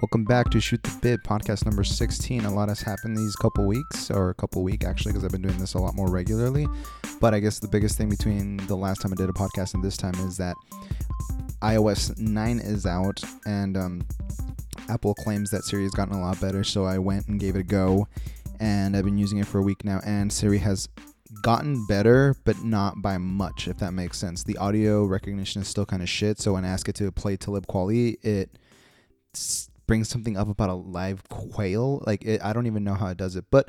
Welcome back to Shoot the Bit podcast number 16. A lot has happened these couple weeks, or a couple week actually, because I've been doing this a lot more regularly. But I guess the biggest thing between the last time I did a podcast and this time is that iOS 9 is out, and um, Apple claims that Siri has gotten a lot better. So I went and gave it a go, and I've been using it for a week now, and Siri has gotten better, but not by much, if that makes sense. The audio recognition is still kind of shit. So when I ask it to play Talib Kweli, it brings something up about a live quail. Like it, I don't even know how it does it, but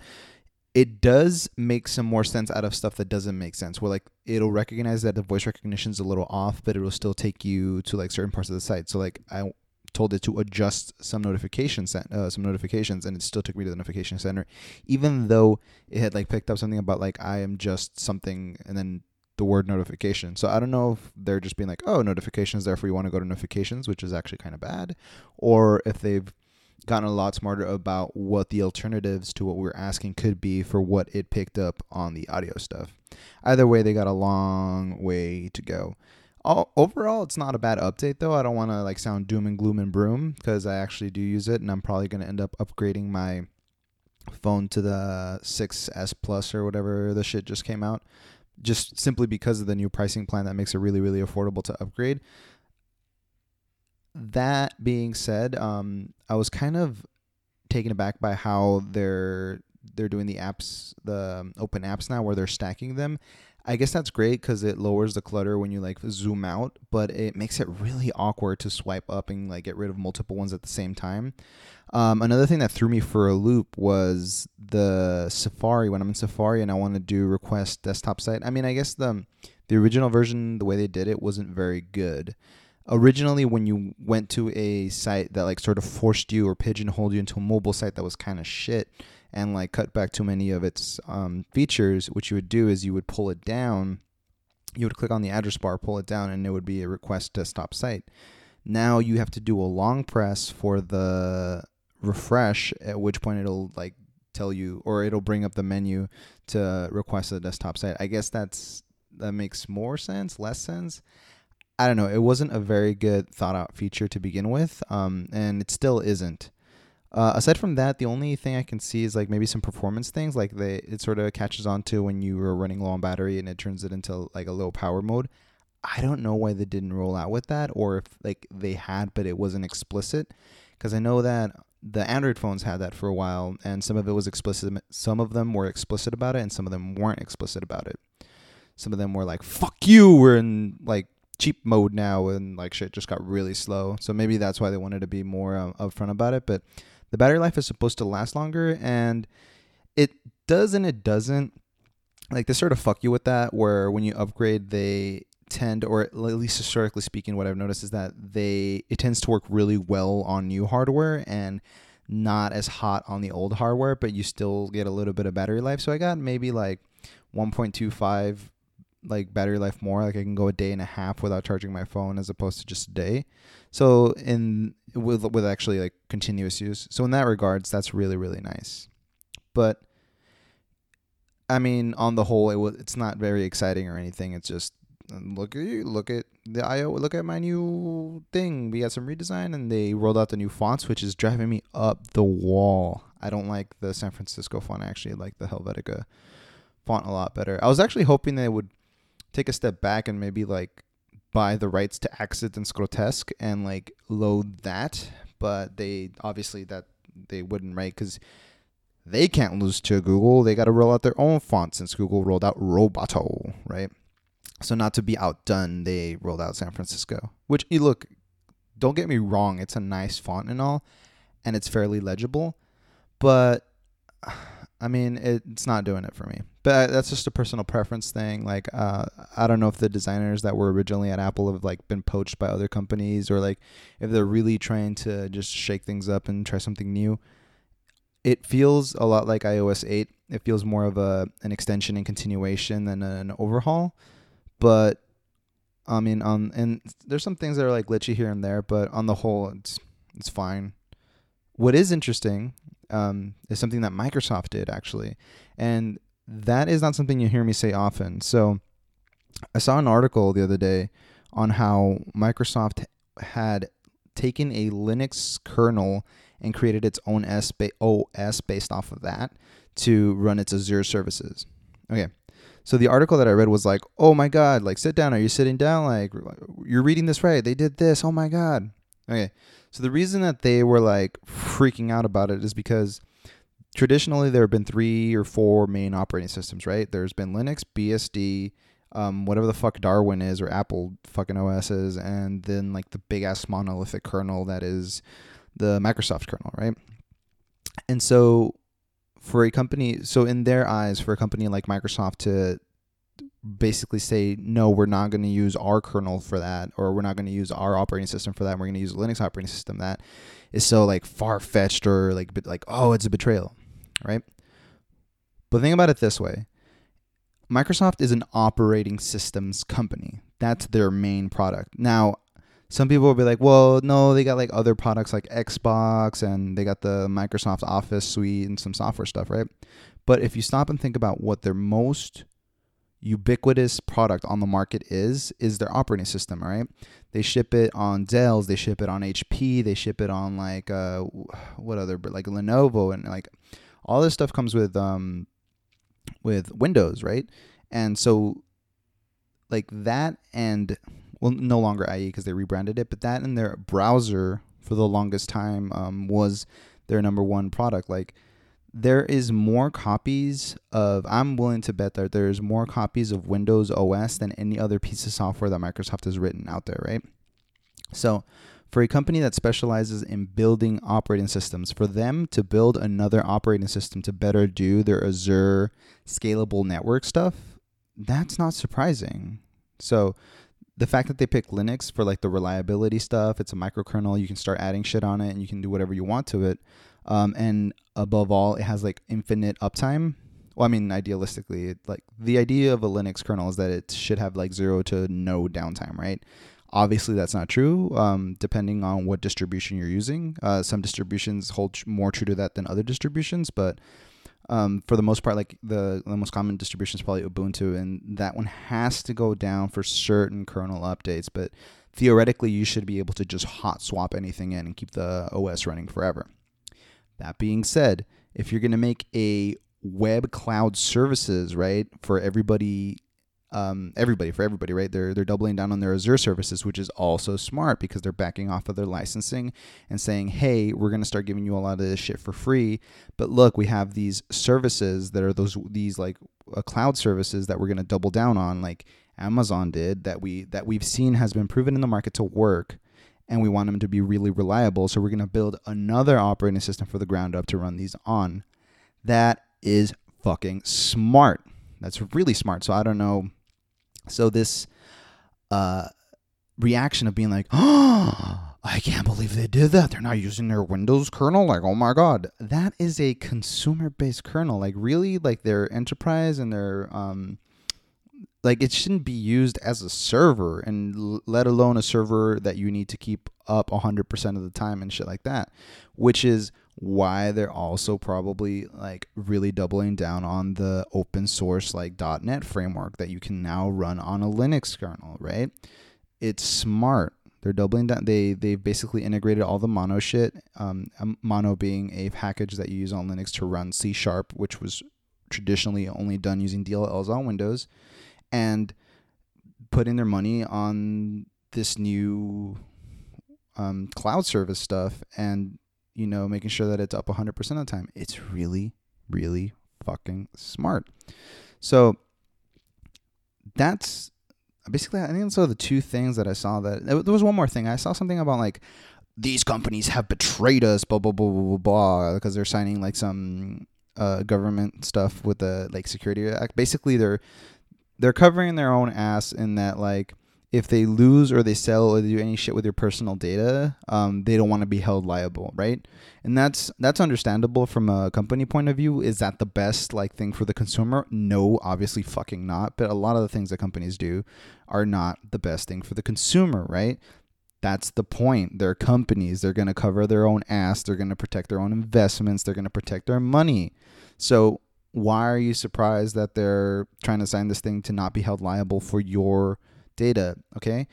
it does make some more sense out of stuff that doesn't make sense. Where like it'll recognize that the voice recognition is a little off, but it will still take you to like certain parts of the site. So like I told it to adjust some notifications, uh, some notifications, and it still took me to the notification center, even though it had like picked up something about like I am just something, and then the word notification. So I don't know if they're just being like, oh, notifications, therefore you want to go to notifications, which is actually kind of bad, or if they've gotten a lot smarter about what the alternatives to what we're asking could be for what it picked up on the audio stuff. Either way, they got a long way to go. All, overall, it's not a bad update though. I don't want to like sound doom and gloom and broom because I actually do use it, and I'm probably going to end up upgrading my phone to the 6S Plus or whatever the shit just came out just simply because of the new pricing plan that makes it really really affordable to upgrade. That being said um i was kind of taken aback by how they're they're doing the apps the um, open apps now where they're stacking them i guess that's great because it lowers the clutter when you like zoom out but it makes it really awkward to swipe up and like get rid of multiple ones at the same time um, another thing that threw me for a loop was the Safari. When I'm in Safari and I want to do request desktop site, I mean, I guess the the original version, the way they did it, wasn't very good. Originally, when you went to a site that like sort of forced you or pigeonholed you into a mobile site that was kind of shit and like cut back too many of its um, features, what you would do is you would pull it down. You would click on the address bar, pull it down, and it would be a request desktop site. Now you have to do a long press for the refresh at which point it'll like tell you or it'll bring up the menu to request a desktop site i guess that's that makes more sense less sense i don't know it wasn't a very good thought out feature to begin with um, and it still isn't uh, aside from that the only thing i can see is like maybe some performance things like they it sort of catches on to when you were running low on battery and it turns it into like a low power mode i don't know why they didn't roll out with that or if like they had but it wasn't explicit because i know that the Android phones had that for a while, and some of it was explicit. Some of them were explicit about it, and some of them weren't explicit about it. Some of them were like, "Fuck you," we're in like cheap mode now, and like shit just got really slow. So maybe that's why they wanted to be more um, upfront about it. But the battery life is supposed to last longer, and it does and it doesn't. Like they sort of fuck you with that, where when you upgrade, they tend or at least historically speaking what i've noticed is that they it tends to work really well on new hardware and not as hot on the old hardware but you still get a little bit of battery life so i got maybe like 1.25 like battery life more like i can go a day and a half without charging my phone as opposed to just a day so in with with actually like continuous use so in that regards that's really really nice but i mean on the whole it was it's not very exciting or anything it's just um, look at you, look at the IO, look at my new thing. We got some redesign and they rolled out the new fonts, which is driving me up the wall. I don't like the San Francisco font. I actually like the Helvetica font a lot better. I was actually hoping they would take a step back and maybe like buy the rights to Akzidenz-Grotesk and like load that, but they obviously that they wouldn't, right? Because they can't lose to Google. They got to roll out their own font since Google rolled out Roboto, right? So not to be outdone, they rolled out San Francisco. Which you look, don't get me wrong, it's a nice font and all, and it's fairly legible, but I mean it, it's not doing it for me. But that's just a personal preference thing. Like uh, I don't know if the designers that were originally at Apple have like been poached by other companies or like if they're really trying to just shake things up and try something new. It feels a lot like iOS 8. It feels more of a an extension and continuation than an overhaul but I mean, um, and there's some things that are like glitchy here and there, but on the whole, it's it's fine. What is interesting um, is something that Microsoft did actually, and that is not something you hear me say often. So, I saw an article the other day on how Microsoft had taken a Linux kernel and created its own OS based off of that to run its Azure services. Okay. So the article that I read was like, "Oh my god, like sit down. Are you sitting down? Like you're reading this right. They did this. Oh my god." Okay. So the reason that they were like freaking out about it is because traditionally there have been three or four main operating systems, right? There's been Linux, BSD, um, whatever the fuck Darwin is or Apple fucking OS is, and then like the big ass monolithic kernel that is the Microsoft kernel, right? And so for a company, so in their eyes, for a company like Microsoft to basically say, no, we're not going to use our kernel for that, or we're not going to use our operating system for that, we're going to use a Linux operating system, that is so like far fetched or like, like, oh, it's a betrayal, right? But think about it this way Microsoft is an operating systems company. That's their main product. Now, some people will be like, well, no, they got like other products like Xbox and they got the Microsoft Office suite and some software stuff, right? But if you stop and think about what their most ubiquitous product on the market is, is their operating system, right? They ship it on Dell's, they ship it on HP, they ship it on like uh, what other like Lenovo and like all this stuff comes with um with Windows, right? And so like that and well, no longer IE because they rebranded it, but that and their browser for the longest time um, was their number one product. Like there is more copies of I'm willing to bet that there's more copies of Windows OS than any other piece of software that Microsoft has written out there, right? So for a company that specializes in building operating systems, for them to build another operating system to better do their Azure scalable network stuff, that's not surprising. So the fact that they pick Linux for like the reliability stuff, it's a microkernel, you can start adding shit on it and you can do whatever you want to it. Um, and above all, it has like infinite uptime. Well, I mean, idealistically, like the idea of a Linux kernel is that it should have like zero to no downtime, right? Obviously, that's not true. Um, depending on what distribution you're using, uh, some distributions hold more true to that than other distributions, but um, for the most part, like the, the most common distribution is probably Ubuntu, and that one has to go down for certain kernel updates. But theoretically, you should be able to just hot swap anything in and keep the OS running forever. That being said, if you're going to make a web cloud services, right, for everybody um, everybody for everybody, right? They're they're doubling down on their Azure services, which is also smart because they're backing off of their licensing and saying, "Hey, we're going to start giving you a lot of this shit for free." But look, we have these services that are those these like uh, cloud services that we're going to double down on, like Amazon did that we that we've seen has been proven in the market to work, and we want them to be really reliable. So we're going to build another operating system for the ground up to run these on. That is fucking smart. That's really smart. So I don't know so this uh, reaction of being like, oh, I can't believe they did that. They're not using their Windows kernel. Like, oh my God. That is a consumer based kernel. Like, really, like their enterprise and their, um, like, it shouldn't be used as a server and l- let alone a server that you need to keep up 100% of the time and shit like that, which is why they're also probably like really doubling down on the open source like .NET framework that you can now run on a Linux kernel, right? It's smart. They're doubling down. They they've basically integrated all the Mono shit. Um, Mono being a package that you use on Linux to run C sharp, which was traditionally only done using DLLs on Windows, and putting their money on this new um, cloud service stuff and you know, making sure that it's up 100% of the time. It's really, really fucking smart. So that's basically, I think are the two things that I saw that there was one more thing. I saw something about like, these companies have betrayed us, blah, blah, blah, blah, blah, blah, because they're signing like some uh, government stuff with the like security act. Basically, they're, they're covering their own ass in that like, if they lose or they sell or they do any shit with your personal data, um, they don't want to be held liable, right? And that's that's understandable from a company point of view. Is that the best like thing for the consumer? No, obviously fucking not. But a lot of the things that companies do are not the best thing for the consumer, right? That's the point. They're companies. They're going to cover their own ass. They're going to protect their own investments. They're going to protect their money. So why are you surprised that they're trying to sign this thing to not be held liable for your data, okay?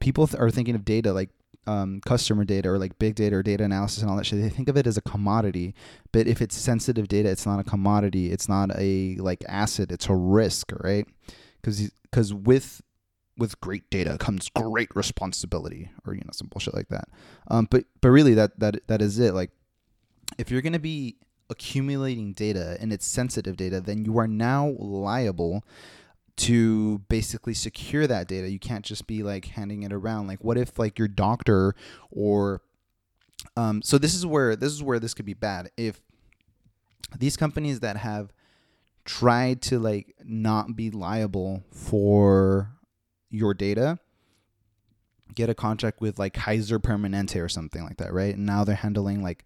People th- are thinking of data like um, customer data or like big data or data analysis and all that shit, they think of it as a commodity. But if it's sensitive data, it's not a commodity. It's not a like asset. It's a risk, right? Because because with with great data comes great responsibility, or you know some bullshit like that. Um, but but really that that that is it. Like if you're gonna be accumulating data and it's sensitive data, then you are now liable to basically secure that data. You can't just be like handing it around. Like what if like your doctor or um so this is where this is where this could be bad. If these companies that have tried to like not be liable for your data get a contract with like Kaiser Permanente or something like that, right? And now they're handling like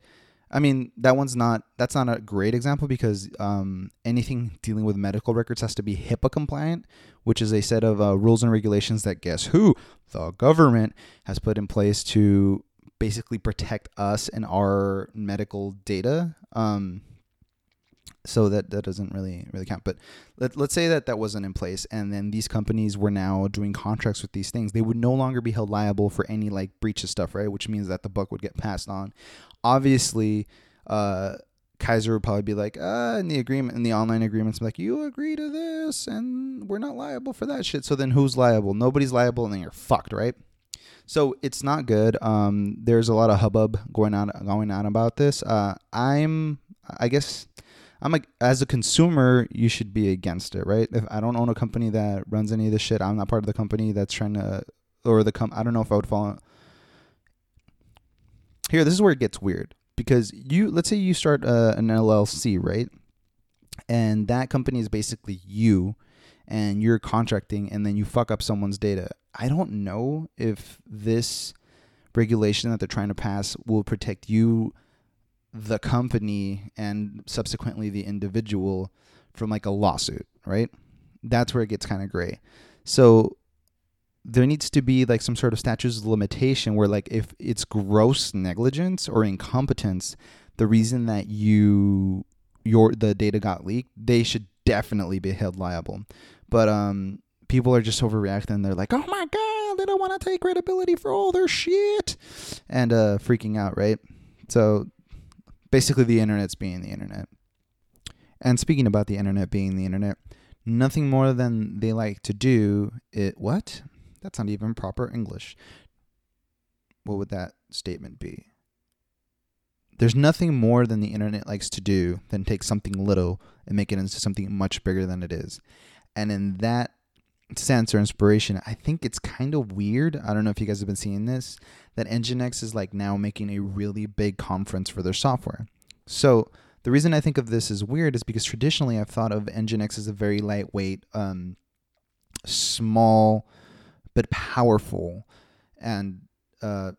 I mean, that one's not that's not a great example because um, anything dealing with medical records has to be HIPAA compliant, which is a set of uh, rules and regulations that guess who the government has put in place to basically protect us and our medical data. Um, so that that doesn't really really count. But let, let's say that that wasn't in place, and then these companies were now doing contracts with these things. They would no longer be held liable for any like breach of stuff, right? Which means that the buck would get passed on. Obviously, uh, Kaiser would probably be like, uh, in the agreement, in the online agreements, like, you agree to this, and we're not liable for that shit. So then who's liable? Nobody's liable, and then you're fucked, right? So it's not good. Um, there's a lot of hubbub going on going on about this. Uh, I'm, I guess, I'm like as a consumer, you should be against it, right? If I don't own a company that runs any of this shit, I'm not part of the company that's trying to, or the com. I don't know if I would fall. Here, this is where it gets weird because you, let's say you start uh, an LLC, right? And that company is basically you, and you're contracting, and then you fuck up someone's data. I don't know if this regulation that they're trying to pass will protect you the company and subsequently the individual from like a lawsuit, right? That's where it gets kind of gray. So there needs to be like some sort of statute of limitation where like if it's gross negligence or incompetence, the reason that you your the data got leaked, they should definitely be held liable. But um people are just overreacting. They're like, "Oh my god, they don't want to take credibility for all their shit," and uh, freaking out, right? So basically the internet's being the internet. And speaking about the internet being the internet, nothing more than they like to do it what? That's not even proper English. What would that statement be? There's nothing more than the internet likes to do than take something little and make it into something much bigger than it is. And in that sense or inspiration, I think it's kind of weird. I don't know if you guys have been seeing this that Nginx is like now making a really big conference for their software. So the reason I think of this as weird is because traditionally I've thought of Nginx as a very lightweight, um, small but powerful and uh,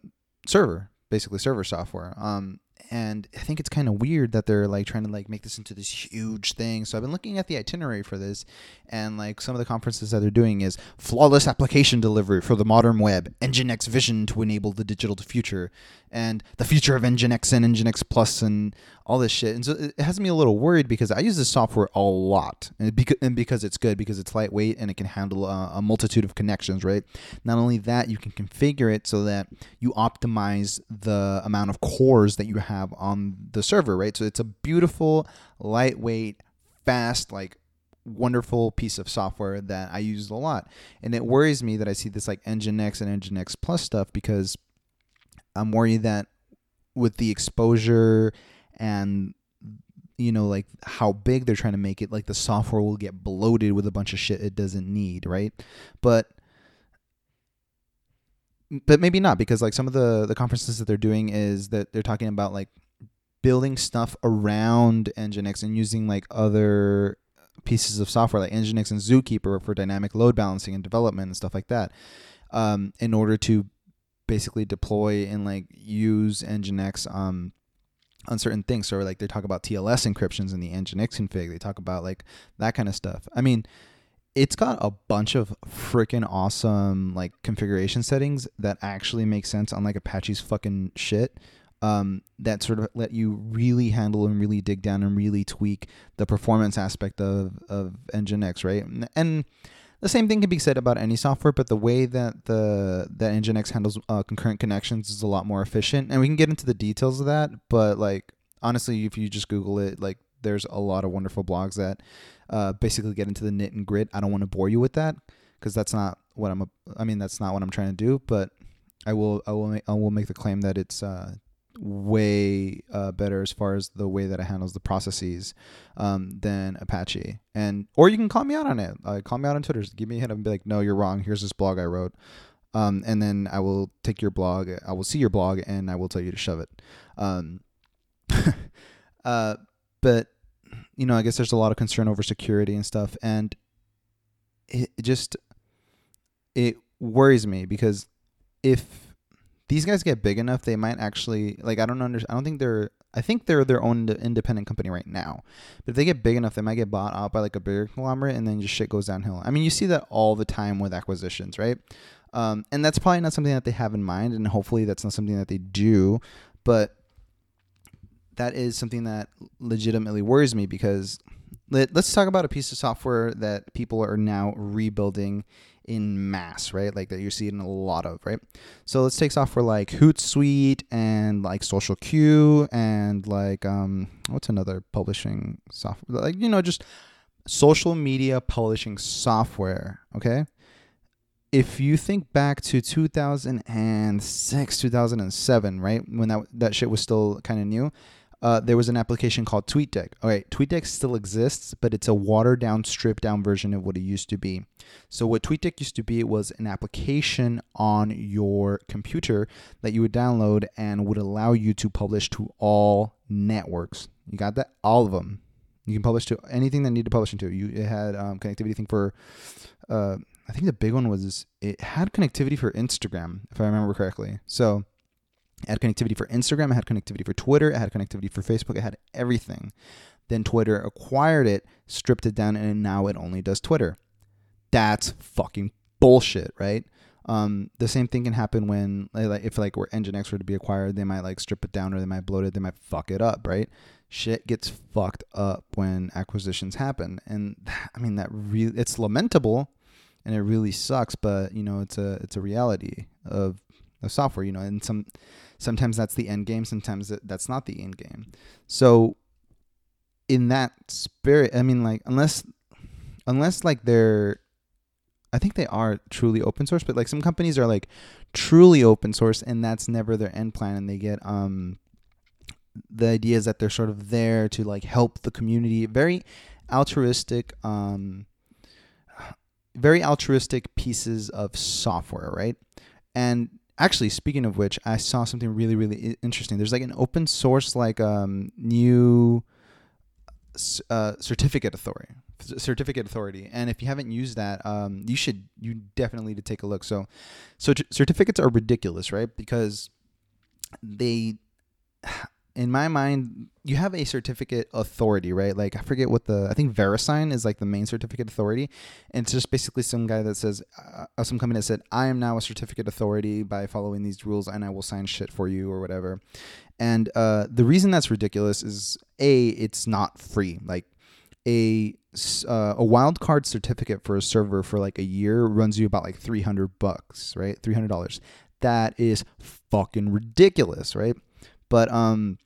server, basically server software. Um, and I think it's kind of weird that they're like trying to like make this into this huge thing. So I've been looking at the itinerary for this, and like some of the conferences that they're doing is flawless application delivery for the modern web, Nginx vision to enable the digital future, and the future of Nginx and Nginx Plus and all this shit. And so it has me a little worried because I use this software a lot, and because, and because it's good, because it's lightweight and it can handle a, a multitude of connections, right? Not only that, you can configure it so that you optimize the amount of cores that you have on the server, right? So it's a beautiful, lightweight, fast, like wonderful piece of software that I use a lot. And it worries me that I see this like Nginx and Nginx Plus stuff because I'm worried that with the exposure and you know like how big they're trying to make it like the software will get bloated with a bunch of shit it doesn't need right? But but maybe not because like some of the the conferences that they're doing is that they're talking about like building stuff around nginx and using like other pieces of software like nginx and zookeeper for dynamic load balancing and development and stuff like that um, in order to basically deploy and like use nginx um, on certain things. So like they talk about TLS encryptions in the Nginx config. They talk about like that kind of stuff. I mean, it's got a bunch of freaking awesome like configuration settings that actually make sense on like Apache's fucking shit. Um, that sort of let you really handle and really dig down and really tweak the performance aspect of of Nginx, right? And the same thing can be said about any software, but the way that the that Nginx handles uh, concurrent connections is a lot more efficient, and we can get into the details of that. But like honestly, if you just Google it, like there's a lot of wonderful blogs that uh, basically get into the knit and grit. I don't want to bore you with that because that's not what I'm. A, I mean, that's not what I'm trying to do. But I will. I will. Make, I will make the claim that it's uh, way uh, better as far as the way that it handles the processes um, than Apache. And or you can call me out on it. Uh, call me out on Twitter. Just give me a hit and be like, no, you're wrong. Here's this blog I wrote. Um, and then I will take your blog. I will see your blog and I will tell you to shove it. Um, uh, but you know, I guess there's a lot of concern over security and stuff, and it just it worries me because if these guys get big enough, they might actually like I don't understand. I don't think they're. I think they're their own independent company right now. But if they get big enough, they might get bought out by like a bigger conglomerate, and then just shit goes downhill. I mean, you see that all the time with acquisitions, right? Um, and that's probably not something that they have in mind, and hopefully that's not something that they do. But that is something that legitimately worries me because let, us talk about a piece of software that people are now rebuilding in mass, right? Like that you're seeing a lot of, right? So let's take software like Hootsuite and like SocialCue and like um what's another publishing software? Like you know just social media publishing software, okay? If you think back to 2006, 2007, right? When that that shit was still kind of new, uh, there was an application called TweetDeck. All right, TweetDeck still exists, but it's a watered down, stripped down version of what it used to be. So, what TweetDeck used to be was an application on your computer that you would download and would allow you to publish to all networks. You got that? All of them. You can publish to anything that you need to publish into. You it had um, connectivity thing for, uh, I think the big one was it had connectivity for Instagram, if I remember correctly. So it had connectivity for Instagram, it had connectivity for Twitter, it had connectivity for Facebook, it had everything. Then Twitter acquired it, stripped it down, and now it only does Twitter. That's fucking bullshit, right? Um, the same thing can happen when, like, if like where Nginx were to be acquired, they might like strip it down or they might bloat it, they might fuck it up, right? Shit gets fucked up when acquisitions happen, and I mean that really it's lamentable, and it really sucks, but you know it's a it's a reality of of software, you know, and some sometimes that's the end game, sometimes that's not the end game. So in that spirit, I mean like unless unless like they're I think they are truly open source, but like some companies are like truly open source and that's never their end plan and they get um the idea is that they're sort of there to like help the community, very altruistic um very altruistic pieces of software, right? And actually speaking of which i saw something really really interesting. There's like an open source like um new uh, certificate authority certificate authority. And if you haven't used that um you should you definitely need to take a look. So so certificates are ridiculous right? Because they in my mind, you have a certificate authority, right? Like I forget what the I think VeriSign is like the main certificate authority, and it's just basically some guy that says uh, some company that said I am now a certificate authority by following these rules, and I will sign shit for you or whatever. And uh, the reason that's ridiculous is a it's not free. Like a uh, a wildcard certificate for a server for like a year runs you about like 300 bucks, right? $300. That is fucking ridiculous, right? But um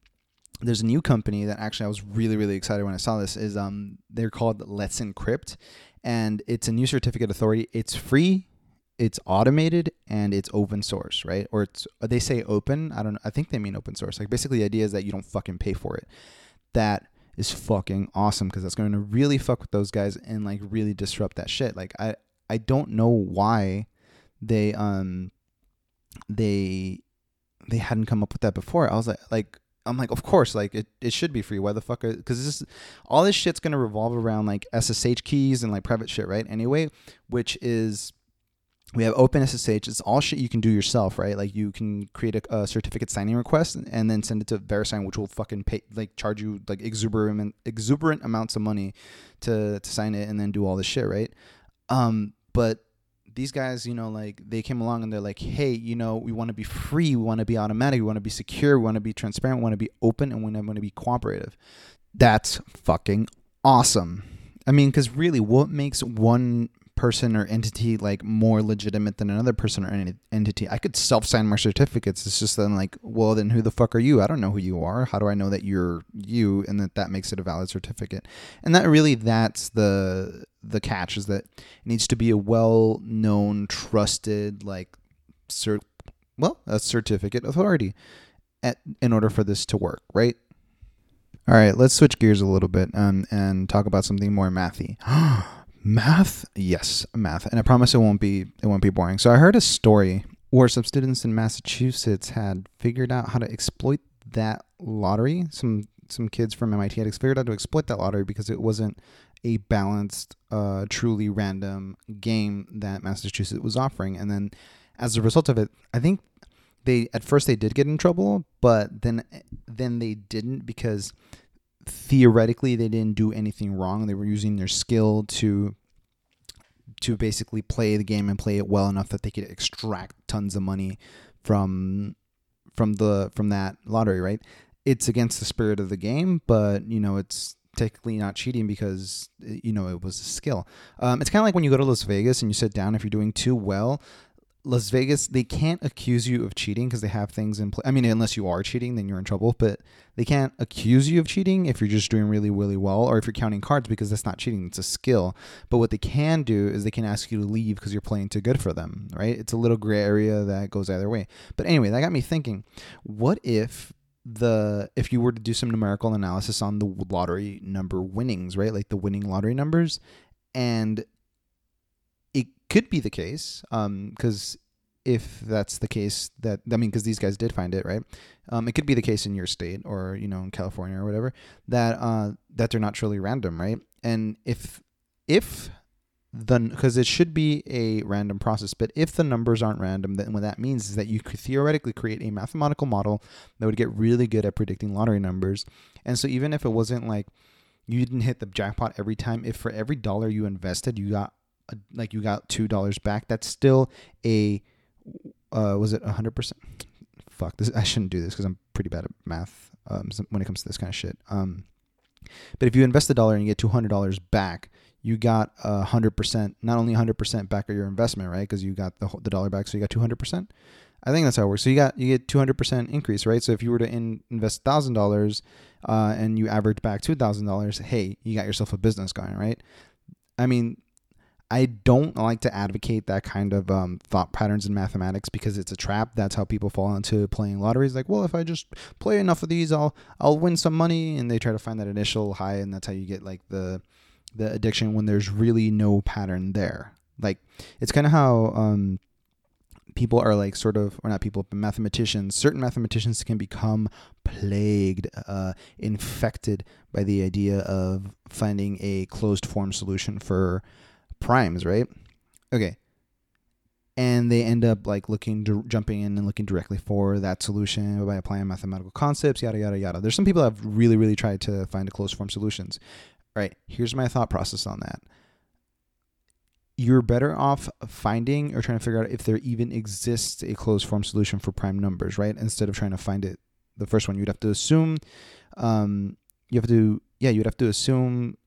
there's a new company that actually I was really really excited when I saw this is um they're called Let's Encrypt and it's a new certificate authority. It's free, it's automated and it's open source, right? Or it's they say open, I don't know. I think they mean open source. Like basically the idea is that you don't fucking pay for it. That is fucking awesome because that's going to really fuck with those guys and like really disrupt that shit. Like I I don't know why they um they they hadn't come up with that before. I was like like I'm like, of course, like it, it should be free. Why the fuck? Because this all this shit's gonna revolve around like SSH keys and like private shit, right? Anyway, which is we have open SSH. It's all shit you can do yourself, right? Like you can create a, a, certificate signing request and then send it to VeriSign, which will fucking pay like charge you like exuberant exuberant amounts of money to to sign it and then do all this shit, right? Um, but these guys, you know, like they came along and they're like, hey, you know, we want to be free, we want to be automatic, we want to be secure, we want to be transparent, we want to be open, and we want to be cooperative. That's fucking awesome. I mean, because really, what makes one person or entity like more legitimate than another person or en- entity. I could self sign my certificates. It's just then like, well, then who the fuck are you? I don't know who you are. How do I know that you're you and that that makes it a valid certificate? And that really that's the the catch is that it needs to be a well known, trusted like cert well a certificate authority at, in order for this to work, right? All right, let's switch gears a little bit um, and talk about something more mathy. math? Yes, math. And I promise it won't be it won't be boring. So I heard a story where some students in Massachusetts had figured out how to exploit that lottery. Some some kids from MIT had figured out to exploit that lottery because it wasn't a balanced, uh, truly random game that Massachusetts was offering. And then as a result of it, I think they at first they did get in trouble, but then then they didn't because theoretically they didn't do anything wrong. They were using their skill to to basically play the game and play it well enough that they could extract tons of money from from the from that lottery, right? It's against the spirit of the game, but you know, it's technically not cheating because you know it was a skill. Um, it's kind of like when you go to Las Vegas and you sit down. If you're doing too well, Las Vegas, they can't accuse you of cheating because they have things in place. I mean, unless you are cheating, then you're in trouble. But they can't accuse you of cheating if you're just doing really, really well, or if you're counting cards because that's not cheating; it's a skill. But what they can do is they can ask you to leave because you're playing too good for them, right? It's a little gray area that goes either way. But anyway, that got me thinking: what if the if you were to do some numerical analysis on the lottery number winnings, right? Like the winning lottery numbers, and could be the case because um, if that's the case that i mean because these guys did find it right? Um, it could be the case in your state or you know in california or whatever that uh, that they're not truly random right? And if if the because it should be a random process but if the numbers aren't random then what that means is that you could theoretically create a mathematical model that would get really good at predicting lottery numbers. And so even if it wasn't like you didn't hit the jackpot every time if for every dollar you invested you got like you got two dollars back, that's still a uh, was it hundred percent? Fuck this! I shouldn't do this because I'm pretty bad at math um, when it comes to this kind of shit. Um, but if you invest a dollar and you get two hundred dollars back, you got a hundred percent. Not only hundred percent back of your investment, right? Because you got the the dollar back, so you got two hundred percent. I think that's how it works. So you got you get two hundred percent increase, right? So if you were to in, invest thousand uh, dollars and you average back two thousand dollars, hey, you got yourself a business going, right? I mean, I don't like to advocate that kind of um, thought patterns in mathematics because it's a trap. That's how people fall into playing lotteries. Like, well, if I just play enough of these, I'll I'll win some money, and they try to find that initial high, and that's how you get like the the addiction when there's really no pattern there. Like, it's kind of how um, people are like sort of, or not people, but mathematicians. Certain mathematicians can become plagued, uh, infected by the idea of finding a closed form solution for primes, right? Okay. And they end up like looking, jumping in and looking directly for that solution by applying mathematical concepts, yada, yada, yada. There's some people that have really, really tried to find a closed form solutions. All right. Here's my thought process on that. You're better off finding or trying to figure out if there even exists a closed form solution for prime numbers, right? Instead of trying to find it the first one, you'd have to assume, um, you have to, yeah, you'd have to assume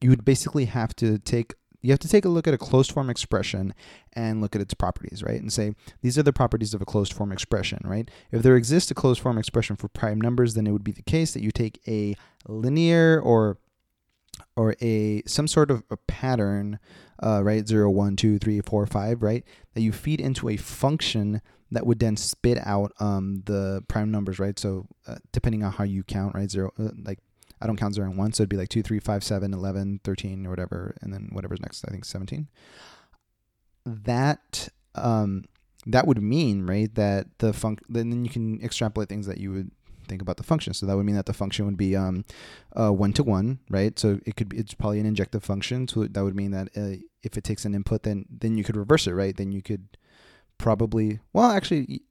you would basically have to take you have to take a look at a closed form expression and look at its properties, right? And say, these are the properties of a closed form expression, right? If there exists a closed form expression for prime numbers, then it would be the case that you take a linear or or a some sort of a pattern, uh, right? 0, 1, 2, 3, 4, 5, right? That you feed into a function that would then spit out um, the prime numbers, right? So uh, depending on how you count, right? Zero, uh, like I don't count zero and one, so it'd be like 2, 3, 5, 7, 11, 13, or whatever, and then whatever's next, I think 17. That um, that would mean, right, that the func then you can extrapolate things that you would think about the function. So that would mean that the function would be um, uh, one to one, right? So it could be it's probably an injective function. So that would mean that uh, if it takes an input, then then you could reverse it, right? Then you could probably well actually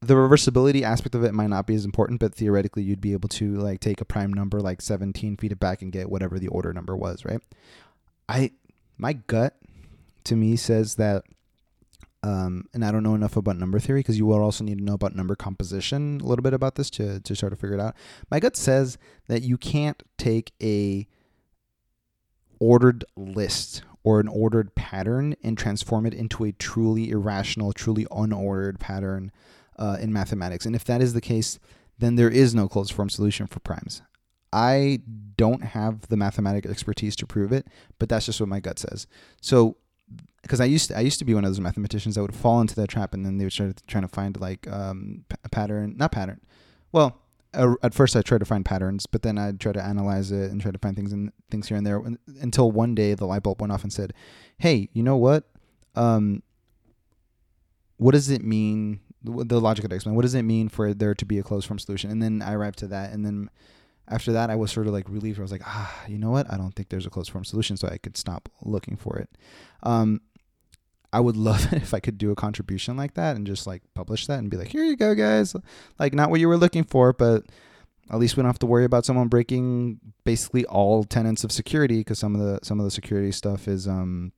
the reversibility aspect of it might not be as important, but theoretically you'd be able to like take a prime number like 17, feed it back and get whatever the order number was, right? I my gut to me says that um, and I don't know enough about number theory because you will also need to know about number composition a little bit about this to, to sort of figure it out. My gut says that you can't take a ordered list or an ordered pattern and transform it into a truly irrational, truly unordered pattern uh, in mathematics. And if that is the case, then there is no closed form solution for primes. I don't have the mathematical expertise to prove it, but that's just what my gut says. So, because I used to, I used to be one of those mathematicians that would fall into that trap, and then they would start trying to find like um, a pattern, not pattern. Well, uh, at first I tried to find patterns, but then I'd try to analyze it and try to find things and things here and there until one day the light bulb went off and said, "Hey, you know what? Um, what does it mean? The logic of explain. What does it mean for there to be a closed form solution?" And then I arrived to that, and then after that, I was sort of like relieved. I was like, ah, you know what? I don't think there's a closed form solution, so I could stop looking for it. Um, I would love it if I could do a contribution like that and just like publish that and be like, here you go, guys. Like, not what you were looking for, but at least we don't have to worry about someone breaking basically all tenets of security because some of the some of the security stuff is um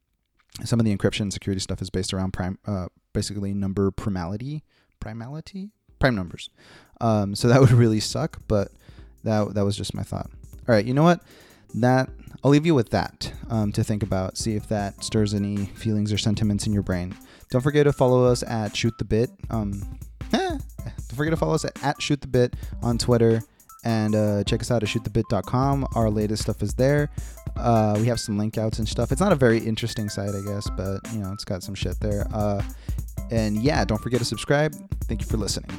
some of the encryption security stuff is based around prime uh basically number primality primality prime numbers um so that would really suck but that that was just my thought. All right, you know what? That I'll leave you with that um, to think about. See if that stirs any feelings or sentiments in your brain. Don't forget to follow us at Shoot the Bit. Um, eh, don't forget to follow us at, at Shoot the Bit on Twitter and uh, check us out at shootthebit.com. Our latest stuff is there. Uh, we have some link outs and stuff. It's not a very interesting site, I guess, but you know, it's got some shit there. Uh, and yeah, don't forget to subscribe. Thank you for listening.